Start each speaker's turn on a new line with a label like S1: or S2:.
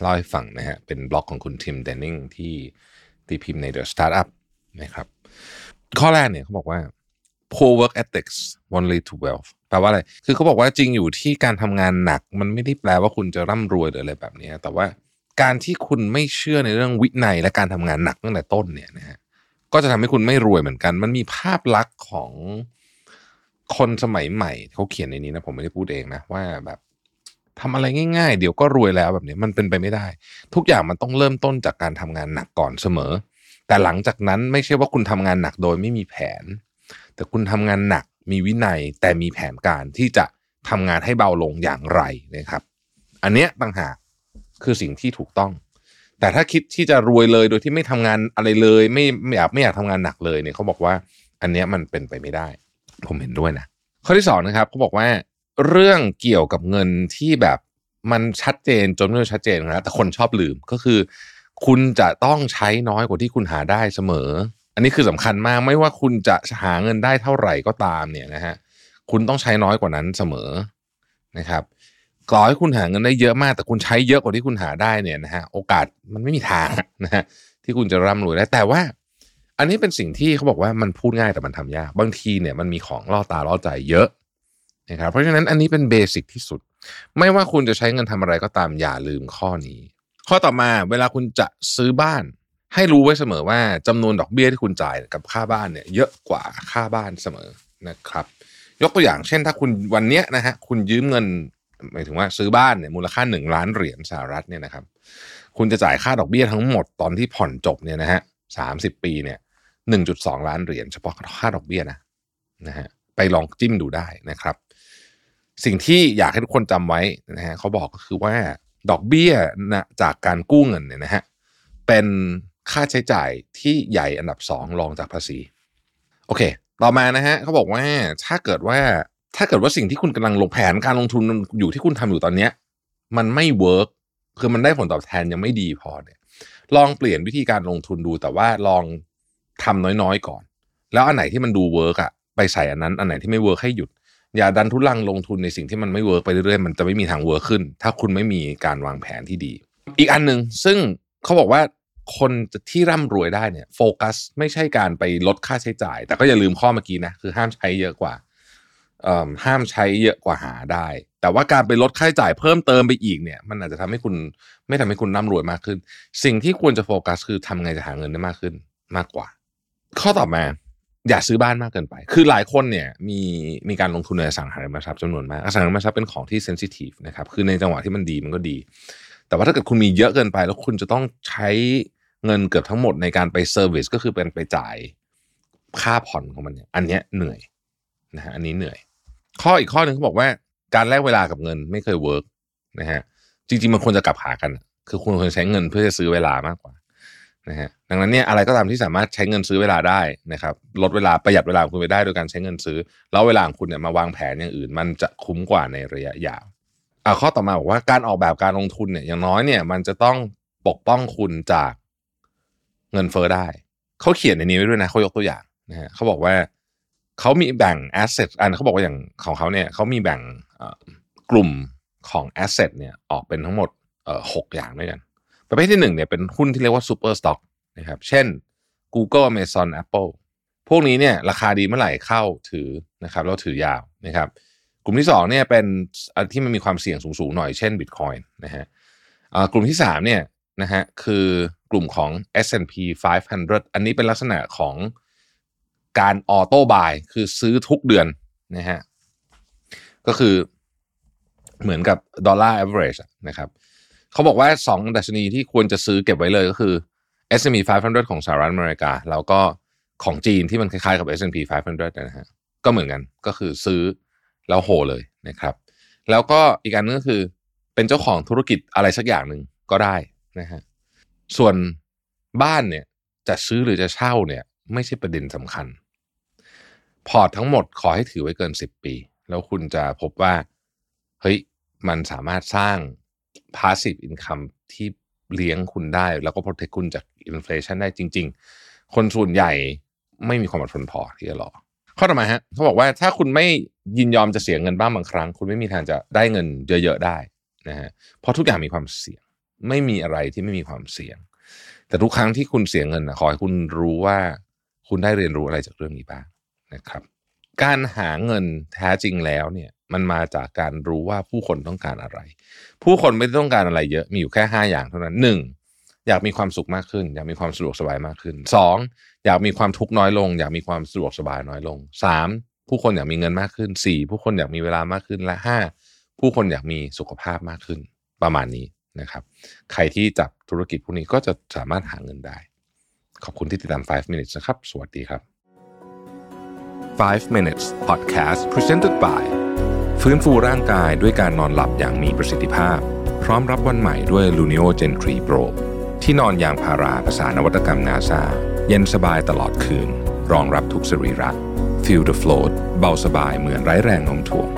S1: เล่าให้ฟังนะฮะ เป็นบล็อกของคุณทิมเดนนิงที่ตีพิมพ์ใน The Startup นะครับ ข้อแรกเนี่ยเขาบอกว่า poor work ethics won't lead to wealth แปลว่าอะไร คือเขาบอกว่าจริงอยู่ที่การทำงานหนัก มันไม่ได้แปลว่าคุณจะร่ำรวยหรืออะไรแบบนี้ แต่ว่าการที่คุณไม่เชื่อในเรื่องวินัยและการทำงานหนักตั้งแต่ต้นเนี่ยนะฮะ ก็จะทำให้คุณไม่รวยเหมือนกัน มันมีภาพลักษณ์ของคนสมัยใหม่เขาเขียนในนี้นะผมไม่ได้พูดเองนะว่าแบบ ทำอะไรง่ายๆ เดี๋ยวก็รวยแล้วแบบนี้มันเป็นไปไม่ได้ ทุกอย่างมันต้องเริ่มต้นจากการทำงานหนักก่อนเสมอ แต่หลังจากนั้นไม่ใช่ว่าคุณทำงานหนักโดยไม่มีแผน แต่คุณทำงานหนักมีวินัยแต่มีแผนการที่จะทำงานให้เบาลงอย่างไรนะครับ อันเนี้ยต่างหากคือสิ่งที่ถูกต้อง แต่ถ้าคิดที่จะรวยเลยโดยที่ไม่ทำงานอะไรเลย ไม่ไม่อยากไม่อยากทำงานหนักเลยเนี่ยเขาบอกว่า อันเนี้ยมันเป็นไปไม่ได้ ผมเห็นด้วยนะข้อที่สองนะครับเขาบอกว่า เรื่องเกี่ยวกับเงินที่แบบมันชัดเจนจนไม่ชัดเจนนะแต่คนชอบลืมก็คือ คุณจะต้องใช้น้อยกว่าที่คุณหาได้เสมอ อันนี้คือสำคัญมากไม่ว่าคุณจะหาเงินได้เท่าไหร่ก็ตามเนี่ยนะฮะคุณต้องใช้น้อยกว่านั้นเสมอนะครับก่อให้คุณหาเงินได้เยอะมาก แต่คุณใช้เยอะกว่าที่คุณหาได้เนี่ยนะฮะโอกาสมันไม่มีทางนะฮะที่คุณจะร่ำรวยได้แต่ว่า อันนี้เป็นสิ่งที่เขาบอกว่ามันพูดง่ายแต่มันทำยากบางทีเนี่ยมันมีของล่อตาล่อใจเยอะ นะครับเพราะฉะนั้นอันนี้เป็นเบสิกที่สุด ไม่ว่าคุณจะใช้เงินทำอะไรก็ตามอย่าลืมข้อนี้ ข้อต่อมาเวลาคุณจะซื้อบ้าน ให้รู้ไว้เสมอว่าจำนวนดอกเบี้ยที่คุณจ่ายกับค่าบ้านเนี่ยเยอะกว่าค่าบ้านเสมอนะครับ ยกตัวอย่างเช่น ถ้าคุณวันเนี้ยนะฮะคุณยืมเงินหมายถึงว่าซื้อบ้านเนี่ยมูลค่าหนึ่งล้านเหรียญสหรัฐเนี่ยนะครับ คุณจะจ่ายค่าดอกเบี้ยทั้งหมดตอนที่ผ่อนจบเนี่ยนะฮะสามสิบปีเนี่ยหนึ่งจุดสองล้านเหรียญเฉพาะค่าดอกเบี้ยนะนะฮะไปลองจิ้มดูได้นะครับ สิ่งที่อยากให้ทุกคนจำไว้นะฮะเขาบอกก็คือว่าดอกเบี้ยนะจากการกู้เงินเนี่ยนะฮะเป็นค่าใช้จ่ายที่ใหญ่อันดับสองรองจากภาษี โอเค ต่อมานะฮะเขาบอกว่าถ้าเกิดว่าถ้าเกิดว่าสิ่งที่คุณกำลังลงแผนการลงทุนอยู่ที่คุณทำอยู่ตอนเนี้ย มันไม่เวิร์กคือมันได้ผลตอบแทนยังไม่ดีพอเนี่ย ลองเปลี่ยนวิธีการลงทุนดูแต่ว่าลองทำน้อยๆก่อน แล้วอันไหนที่มันดูเวิร์กอะไปใส่อันนั้น อันไหนที่ไม่เวิร์กให้หยุด อย่าดันทุรังลงทุนในสิ่งที่มันไม่เวิร์กไปเรื่อยๆมันจะไม่มีทางเวิร์กขึ้น ถ้าคุณไม่มีการวางแผนที่ดี อีกอันหนึ่งซึ่งเขาบอกว่าคนที่ร่ำรวยได้เนี่ยโฟกัสไม่ใช่การไปลดค่าใช้จ่าย แต่ก็อย่าลืมข้อเมื่อกี้นะคือห้ามใช้เยอะกว่าห้ามใช้เยอะกว่าหาได้ แต่ว่าการไปลดค่าใช้จ่ายเพิ่มเติมไปอีกเนี่ย มันอาจจะทำให้คุณไม่ทำให้คุณร่ำรวยมากขึ้น สิ่งที่ควรจะโฟกัสคือทำไงจะหาเงินได้มากขึ้นมากกว่า ข้อต่อมา อย่าซื้อบ้านมากเกินไป คือหลายคนเนี่ยมีมีการลงทุนในอสังหาริมทรัพย์จำนวนมากอสังหาริมทรัพย์เป็นของที่เซนซิทีฟนะครับ คือในจังหวะที่มันดีมันก็ดี แต่ว่าถ้าเกิดคุณมีเยอะเกินไป แล้วคุณจะต้องใช้เงินเกือบทั้งหมดในการไปเซอร์วิสก็คือเป็นไปจ่ายค่าผ่อนของมันเนี่ย อันเนี้ยเหนื่อยนะฮะ อันนี้เหนื่อย ข้ออีกข้อหนึ่งเขาบอกว่าการแลกเวลากับเงินไม่เคยเวิร์กนะฮะ จริงๆมันควรจะกลับหากัน คือคุณควรใช้เงินเพื่อจะซื้อเวลามากกว่า นะฮะดังนั้นเนี่ยอะไรก็ตามที่สามารถใช้เงินซื้อเวลาได้นะครับลดเวลาประหยัดเวลาคุณไปได้โดยการใช้เงินซื้อ แล้วเวลาของคุณเนี่ยมาวางแผนอย่างอื่น มันจะคุ้มกว่าในระยะยาวอ่าข้อต่อมาบอกว่าการออกแบบการลงทุนเนี่ยอย่างน้อยเนี่ยมันจะต้องปกป้องคุณจากเงินเฟอ้อได้ เขาเขียนในนี้ไว้ด้วยนะเขายกตัวอย่างนะฮะเขาบอกว่าเขามีแบ่ง asset อันเขาบอกว่าอย่างของเขาเนี่ยเขามีแบ่งกลุ่มของ asset เนี่ยออกเป็นทั้งหมดหกอย่างด้วยกัน ประเภทที่หนึ่งเนี่ยเป็นหุ้นที่เรียกว่า super stock นะครับ เช่น Google Amazon Apple พวกนี้เนี่ยราคาดีเมื่อไหร่เข้าถือนะครับแล้วถือยาวนะครับ กลุ่มที่สองเนี่ยเป็นอันที่มันมีความเสี่ยงสูงๆหน่อยเช่น Bitcoin นะฮะกลุ่มที่สามเนี่ยนะฮะคือกลุ่มของ S&P 500 อันนี้เป็นลักษณะของการออโต้บายคือซื้อทุกเดือนนะฮะก็คือเหมือนกับดอลลาร์ average นะครับ เขาบอกว่า 2 ดัชนีที่ควรจะซื้อเก็บไว้เลยก็คือ S&P 500 ของสหรัฐอเมริกา แล้วก็ของจีนที่มันคล้ายๆกับ S&P 500นะฮะก็เหมือนกันก็คือซื้อแล้วโหเลยนะครับ แล้วก็อีกอันนึงก็คือเป็นเจ้าของธุรกิจอะไรสักอย่างหนึ่งก็ได้นะฮะส่วนบ้านเนี่ยจะซื้อหรือจะเช่าเนี่ยไม่ใช่ประเด็นสำคัญ พอร์ตทั้งหมดขอให้ถือไว้เกิน 10 ปี แล้วคุณจะพบว่า เฮ้ย มันสามารถสร้าง passive income ที่เลี้ยงคุณได้ แล้วก็ protect คุณจาก inflation ได้จริง ๆ คนส่วนใหญ่ไม่มีความอดทนพอที่จะรอข้อต่อมาฮะเขาบอกว่าถ้าคุณไม่ยินยอมจะเสียเงินบ้างบางครั้ง คุณไม่มีทางจะได้เงินเยอะ ๆ ได้นะฮะเพราะทุกอย่างมีความเสี่ยง ไม่มีอะไรที่ไม่มีความเสี่ยง แต่ทุกครั้งที่คุณเสียเงินนะขอให้คุณรู้ว่าคุณได้เรียนรู้อะไรจากเรื่องนี้บ้างนะครับ การหาเงินแท้จริงแล้วเนี่ย มันมาจากการรู้ว่าผู้คนต้องการอะไร ผู้คนไม่ได้ต้องการอะไรเยอะมีอยู่แค่ 5 อย่างเท่านั้นหนึ่งอยากมีความสุขมากขึ้น อยากมีความสะดวกสบายมากขึ้นสองอยากมีความทุกข์น้อยลง อยากมีความสะดวกสบายน้อยลงสามผู้คนอยากมีเงินมากขึ้นสี่ผู้คนอยากมีเวลามากขึ้นและห้าผู้คนอยากมีสุขภาพมากขึ้น ประมาณนี้นะครับ ใครที่จับธุรกิจพวกนี้ก็จะสามารถหาเงินได้ ขอบคุณที่ติดตาม 5 minutes นะครับ สวัสดีครับ 5 minutes podcast presented by ฟื้นฟูร่างกายด้วยการนอนหลับอย่างมีประสิทธิภาพ พร้อมรับวันใหม่ด้วย Luno Gen 3 Pro ที่นอนยางพาราภาษานวัตกรรมนาซาเย็นสบายตลอดคืน รองรับทุกสรีระ Feel the float เบาสบายเหมือนไร้แรงโน้มถ่วง